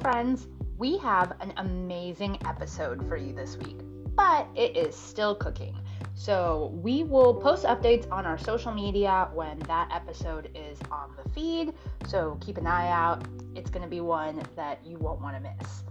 friends, we have an amazing episode for you this week, but it is still cooking. So we will post updates on our social media when that episode is on the feed. So keep an eye out. It's going to be one that you won't want to miss.